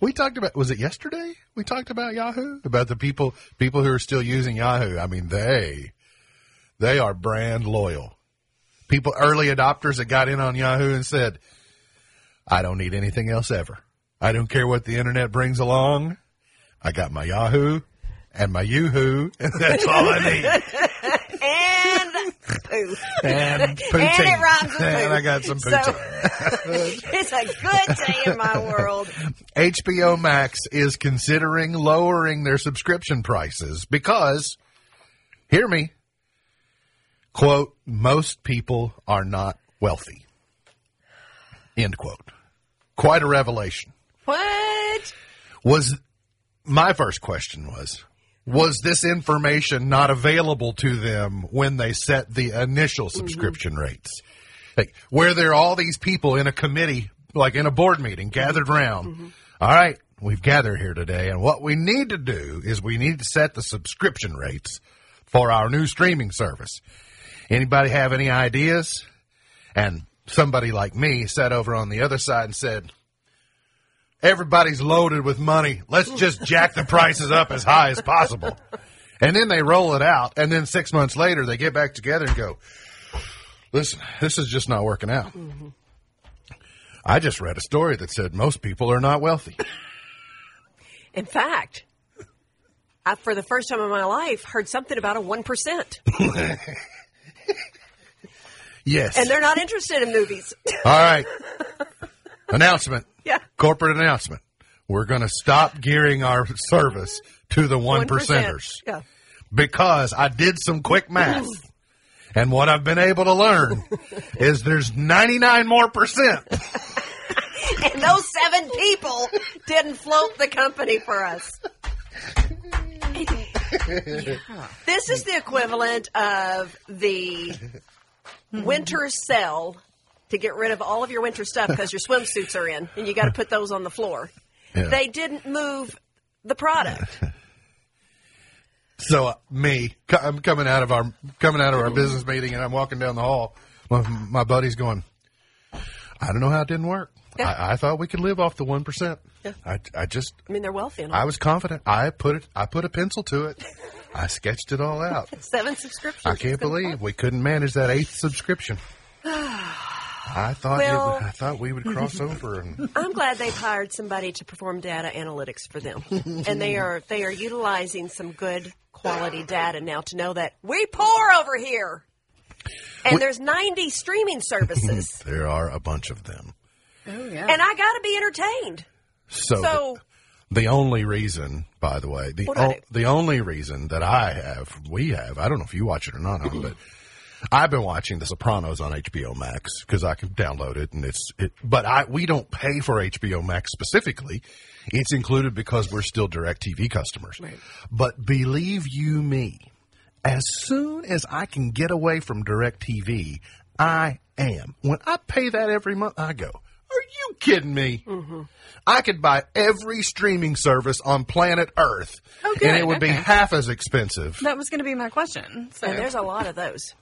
B: we talked about was it yesterday? We talked about Yahoo about the people people who are still using Yahoo. I mean they they are brand loyal. People early adopters that got in on Yahoo and said, "I don't need anything else ever. I don't care what the internet brings along. I got my Yahoo." And my Yoo-hoo, and that's all I need.
D: and poo.
B: and poutine.
D: And it rhymes with
B: And
D: poo.
B: I got some
D: So-
B: poutine. [LAUGHS]
D: it's a good day in my world. [LAUGHS]
B: HBO Max is considering lowering their subscription prices because, hear me, quote, most people are not wealthy. End quote. Quite a revelation.
D: What?
B: Was my first question was, was this information not available to them when they set the initial mm-hmm. subscription rates? Like, where there are all these people in a committee, like in a board meeting, gathered mm-hmm. around. Mm-hmm. All right, we've gathered here today, and what we need to do is we need to set the subscription rates for our new streaming service. Anybody have any ideas? And somebody like me sat over on the other side and said, everybody's loaded with money. Let's just jack the prices up as high as possible. And then they roll it out. And then six months later, they get back together and go, listen, this is just not working out. I just read a story that said most people are not wealthy.
D: In fact, I, for the first time in my life, heard something about a 1%. [LAUGHS]
B: Yes.
D: And they're not interested in movies.
B: All right. announcement. [LAUGHS]
D: Yeah.
B: Corporate announcement. We're going to stop gearing our service to the one
D: 1%.
B: percenters.
D: Yeah.
B: because I did some quick math. And what I've been able to learn [LAUGHS] is there's 99 more percent. [LAUGHS]
D: And those seven people didn't float the company for us. This is the equivalent of the winter sale to get rid of all of your winter stuff because your swimsuits are in and you got to put those on the floor.
B: Yeah.
D: They didn't move the product. [LAUGHS]
B: So uh, me, I'm coming out of our coming out of our business meeting, and I'm walking down the hall. My, my buddy's going. I don't know how it didn't work.
D: Yeah.
B: I, I thought we could live off the one percent.
D: Yeah.
B: I, I just
D: I mean, they're wealthy.
B: I was confident. I put it. I put a pencil to it. I sketched it all out. [LAUGHS]
D: Seven subscriptions.
B: I can't believe we couldn't manage that eighth subscription. [SIGHS] [SIGHS] [SIGHS] I thought
D: Well-
B: it, I thought we would cross over and [LAUGHS]
D: I'm glad they've hired somebody to perform data analytics for them, and they are they are utilizing some good quality data now to know that we poor over here, and there's 90 streaming services, [LAUGHS]
B: there are a bunch of them.
C: Oh yeah.
D: and I got to be entertained.
B: So,
D: So
B: the only reason, by the way, the
D: What do I
B: o-
D: do?
B: the only reason that I have, we have, I don't know if you watch it or not, but I've been watching The Sopranos on HBO Max because I can download it and it's it. But I we don't pay for HBO Max specifically. It's included because we're still DirecTV customers. But believe you me, as soon as I can get away from DirecTV, I am. When I pay that every month, I go. Are you kidding me? Mm-hmm. I could buy every streaming service on planet Earth,
C: Oh,
B: and it would be half as expensive.
C: that was going to be my question. So
D: there's a lot of those.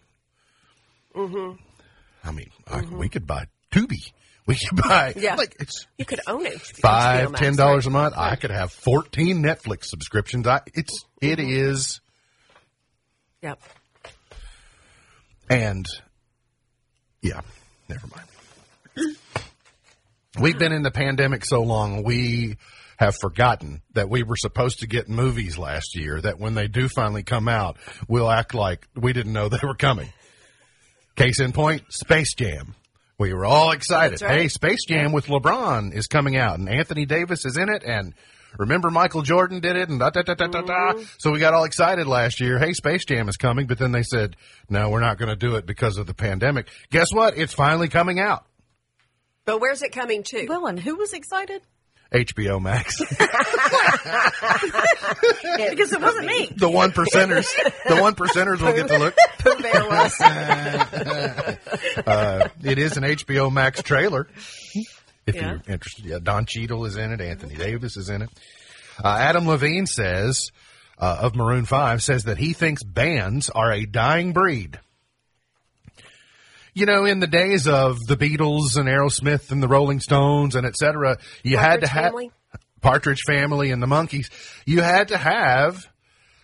D: Mm-hmm.
B: I mean, I, we could buy Tubi. We could [LAUGHS] buy
D: Yeah.
B: like it's
D: You could own it.
B: five, ten dollars
D: right?
B: a month. I could have fourteen Netflix subscriptions. I it's it mm-hmm. is
D: Yep.
B: And yeah, never mind. We've been in the pandemic so long, we have forgotten that we were supposed to get movies last year, that when they do finally come out, we'll act like we didn't know they were coming. Case in point, Space Jam. We were all excited.
D: Right.
B: Hey, Space Jam with LeBron is coming out, and Anthony Davis is in it, and remember Michael Jordan did it, and da da da da da da. So we got all excited last year. Hey, Space Jam is coming, but then they said, no, we're not going to do it because of the pandemic. Guess what? It's finally coming out.
D: But where's it coming to?
C: Well, and who was excited?
B: HBO Max. [LAUGHS]
C: Because it wasn't me.
B: the one percenters. The one percenters will get to look. [LAUGHS]
D: Pooh Bear was. [LAUGHS]
B: Uh, it is an HBO Max trailer. If
D: Yeah.
B: you're interested, yeah, Don Cheadle is in it. Anthony Davis is in it. Uh, Adam Levine says uh, of Maroon Five says that he thinks bands are a dying breed. You know, in the days of the Beatles and Aerosmith and the Rolling Stones and et cetera, you had to have Partridge Family and the Monkees. You had to have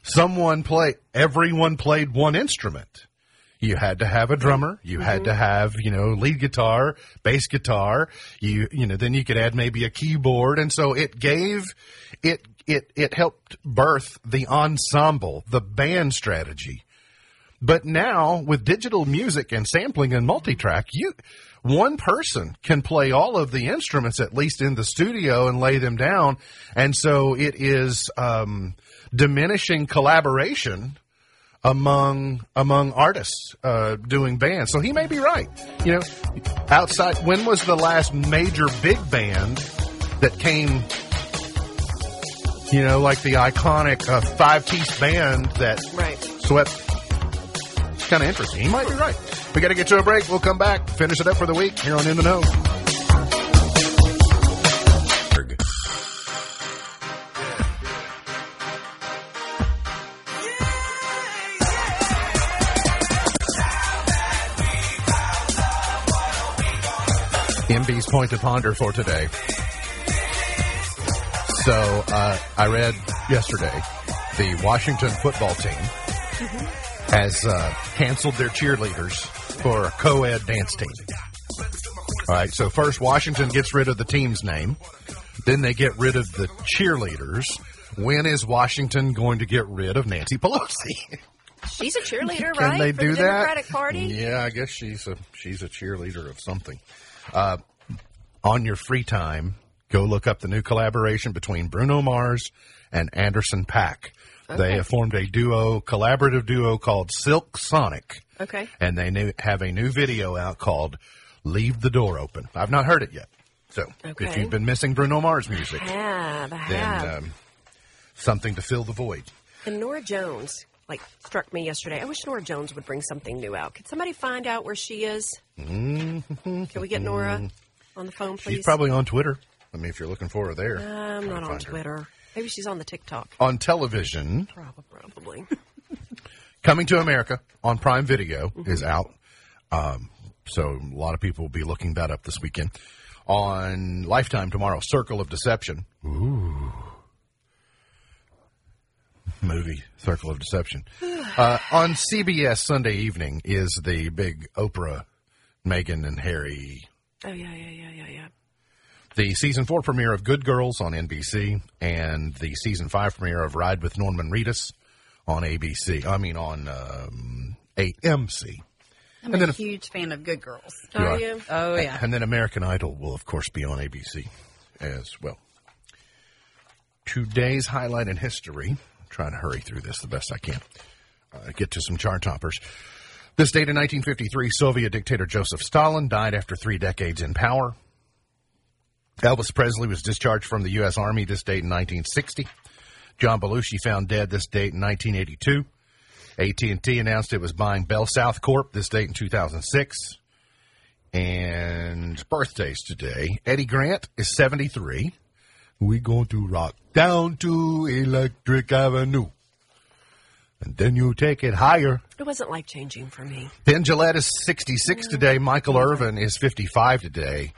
B: someone play. Everyone played one instrument. You had to have a drummer. You had mm-hmm. to have, you know, lead guitar, bass guitar. You, you know, then you could add maybe a keyboard. And so it gave, it, it, it helped birth the ensemble, the band strategy. But now with digital music and sampling and multitrack, you, one person can play all of the instruments, at least in the studio and lay them down. And so it is, um, diminishing collaboration among among artists uh, doing bands. So he may be right. You know, outside. When was the last major big band that came? You know, like the iconic uh, five piece band that
D: Right.
B: swept. Kind of interesting. He might be right. We got to get to a break. We'll come back, finish it up for the week here on In the Know. MB's point to ponder for today. So uh, I read yesterday the Washington football team has uh, canceled their cheerleaders for a co-ed dance team. All right, so first Washington gets rid of the team's name, then they get rid of the cheerleaders. When is Washington going to get rid of Nancy Pelosi?
D: She's a cheerleader, [LAUGHS]
B: Can
D: right?
B: they
D: for
B: do
D: the
B: that?
D: Democratic Party.
B: Yeah, I guess she's a she's a cheerleader of something. Uh, on your free time, go look up the new collaboration between Bruno Mars and Anderson .Paak. They have formed a duo, collaborative duo called Silk Sonic,
D: Okay.
B: and they new, have a new video out called "Leave the Door Open." I've not heard it yet, so if you've been missing Bruno Mars music,
D: Have, I
B: then um, something to fill the void.
D: and Norah Jones, like, struck me yesterday. I wish Norah Jones would bring something new out. Could somebody find out where she is? Can we get Norah on the phone, please?
B: She's probably on Twitter. I mean, if you're looking for her there,
D: I'm not on
B: Twitter. her.
D: Maybe she's on the TikTok.
B: On television,
D: Probably. [LAUGHS]
B: Coming to America on Prime Video is out. Um, so a lot of people will be looking that up this weekend. On Lifetime tomorrow, Circle of Deception. Ooh. Movie, Circle of Deception. Uh, on CBS Sunday evening is the big Oprah, Meghan, and Harry
D: Oh, yeah, yeah, yeah, yeah, yeah.
B: The season four premiere of Good Girls on NBC and the season five premiere of Ride with Norman Reedus on ABC. I mean on um, AMC.
C: I'm
B: And
C: a
B: then-
C: huge fan of Good Girls.
B: You
D: Are
B: are.
D: you?
C: Oh yeah.
B: And then American Idol will of course be on ABC as well. Today's highlight in history. I'm trying to hurry through this the best I can. Uh, get to some chart toppers. This date in 1953, Soviet dictator Joseph Stalin died after three decades in power. Elvis Presley was discharged from the U.S. Army this date in 1960. John Belushi found dead this date in 1982. AT&T announced it was buying BellSouth Corp this date in 2006. And birthdays today. Eddie Grant is 73. We going to rock down to Electric Avenue. And then you take it higher.
D: It wasn't life changing for me.
B: Penn Jillette is 66 today. Michael Irvin is 55 today.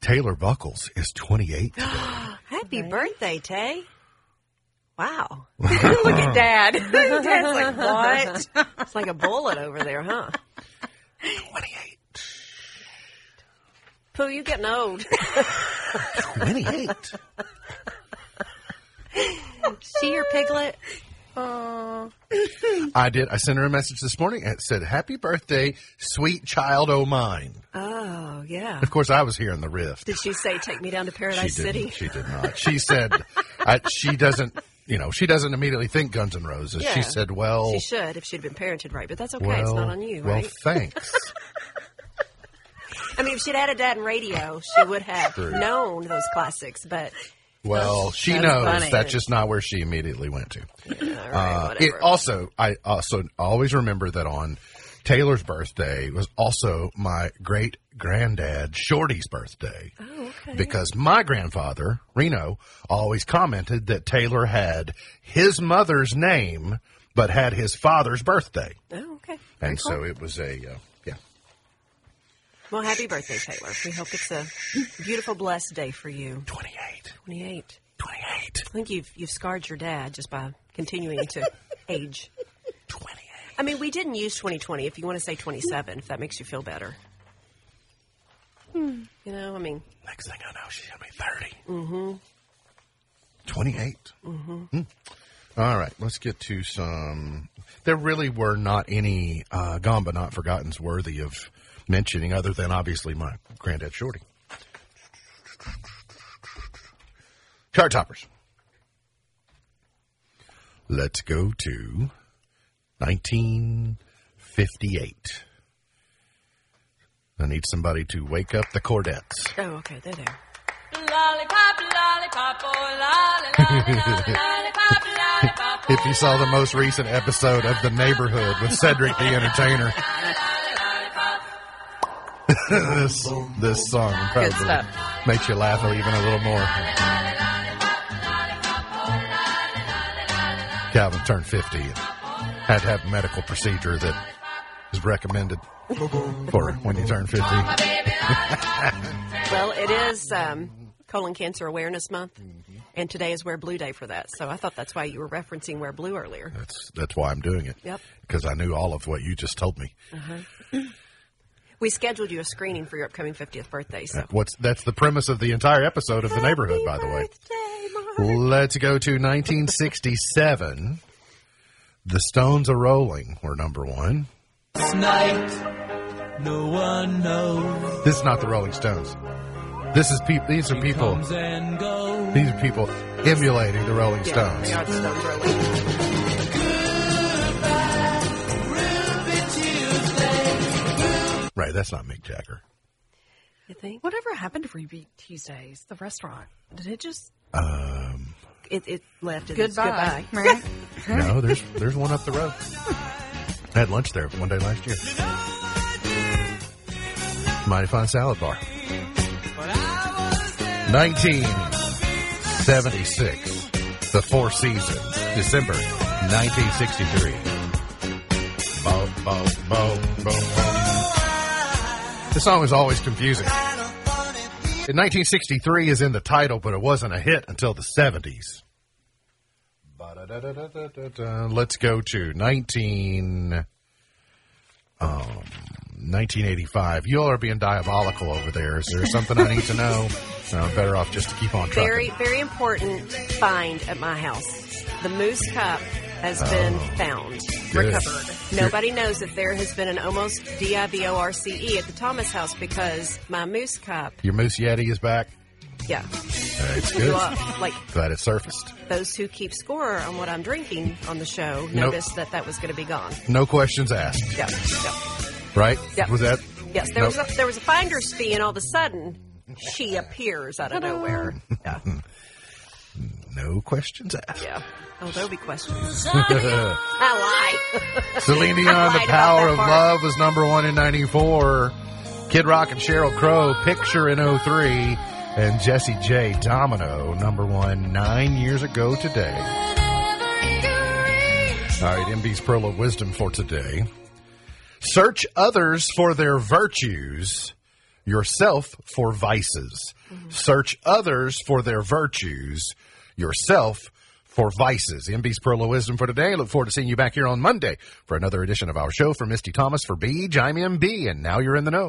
B: Taylor Buckles is 28 today. [GASPS]
D: Happy birthday, Tay. Wow. [LAUGHS] Look at Dad. [LAUGHS] Dad's like, what? [LAUGHS] It's like a bullet over there, huh?
B: 28.
D: Pooh, you're getting old.
B: 28.
D: See your piglet?
B: Uh, [LAUGHS] I did. I sent her a message this morning and it said, Happy birthday, sweet child o' mine.
D: Oh, yeah.
B: Of course, I was here in the rift.
D: Did she say, take me down to Paradise
B: she
D: City?
B: She did not. She said, I, she doesn't, you know, she doesn't immediately think Guns N' Roses.
D: Yeah.
B: She said, well,
D: She should if she'd been parented right, but that's okay.
B: well,
D: it's not on you, right?"
B: well, thanks. [LAUGHS]
D: I mean, if she'd had a dad in radio, she would have
B: True.
D: known those classics, but
B: Well, she
C: That's
B: knows
C: funny.
B: that's just not where she immediately went to. [LAUGHS]
D: all right,
B: Uh, it also, I also always remember that on Taylor's birthday was also my great granddad Shorty's birthday.
D: oh, okay.
B: Because my grandfather, Reno, always commented that Taylor had his mother's name, but had his father's birthday.
D: Oh, okay.
B: And so it was a, uh, yeah.
D: Well, happy birthday, Taylor. We hope it's a beautiful, blessed day for you.
B: 28.
D: 28.
B: 28.
D: I think you've you've scarred your dad just by continuing to [LAUGHS] age.
B: 28.
D: I mean, we didn't use 2020. If you want to say 27, if that makes you feel better.
B: Hmm.
D: You know, I mean,
B: Next thing I know, she's going to be 30. Mm-hmm. 28. Mm-hmm. All right, let's get to some. There really were not any uh, Gone But Not Forgottens worthy of mentioning, other than obviously my granddad Shorty. Chart toppers. Let's go to 1958. I need somebody to wake up the Chordettes.
D: oh, okay, they're there.
A: Lollipop, lollipop, oh, lolly, lolly, lolly, lollipop, lollipop, [LAUGHS]
B: If you saw the most recent episode of The Neighborhood with Cedric the Entertainer, this this song probably
C: stuff.
B: makes you laugh even a little more. Calvin turned 50 and had to have a medical procedure that is recommended for when you turn 50.
D: Well, it is um, Colon Cancer Awareness Month, and today is Wear Blue Day for that. So I thought that's why you were referencing Wear Blue earlier.
B: That's that's why I'm doing it.
D: Yep.
B: Because I knew all of what you just told me.
D: We scheduled you a screening for your upcoming 50th birthday. So
B: What's that's the premise of the entire episode of The Neighborhood, by the way.
D: Birthday, Mark.
B: Let's go to 1967. The Stones Are Rolling were number one.
E: night. No one knows.
B: This is not the Rolling Stones. This is people. These are people.
E: Comes and goes.
B: These are people emulating the Rolling
D: Yeah,
B: Stones. Right. That's not Mick Jagger.
D: You think?
C: Whatever happened to Ruby Tuesdays, the restaurant? Did it just
B: Um,
D: It, it left. and it's
C: goodbye?
D: goodbye.
C: Right? [LAUGHS]
B: no, there's there's one up the road. I had lunch there one day last year. Mighty fine salad bar. 1976. The Four Seasons. December 1963. Bo, bo, bo, bo, bo. The song is always confusing. In 1963 is in the title, but it wasn't a hit until the 70s. Let's go to 19, um, 1985. You all are being diabolical over there. Is there something I need to know? No, I'm better off just to keep on trucking.
D: Very, very important find at my house. The moose cup has been oh. found,
B: Oh, good.
D: recovered. Nobody knows that there has been an almost D-I-V-O-R-C-E E at the Thomas house because my moose cup,
B: Your Moose Yeti is back.
D: yeah,
B: It's good.
D: like
B: Glad it surfaced.
D: those who keep score on what I'm drinking on the show noticed that that was going to be gone.
B: No questions asked.
D: Yeah. yep.
B: Right?
D: Yep.
B: Was that?
D: Yes, there
B: Nope.
D: was a, there was a finder's fee, and all of a sudden, she appears out of nowhere. Yeah, [LAUGHS]
B: No questions asked.
D: yeah. Oh, there'll be questions. [LAUGHS] I lie.
B: Celine Dion, The Power of
D: part.
B: Love was number one in 94. Kid Rock and Sheryl Crow, Picture in 03. And Jessie J, Domino, number one nine years ago today. All right, MB's Pearl of Wisdom for today. Search others for their virtues, yourself for vices. Search others for their virtues, yourself for vices. MB's Pearl of Wisdom for today. Look forward to seeing you back here on Monday for another edition of our show. For Misty Thomas, for Beej, I'm MB, and now you're in the know.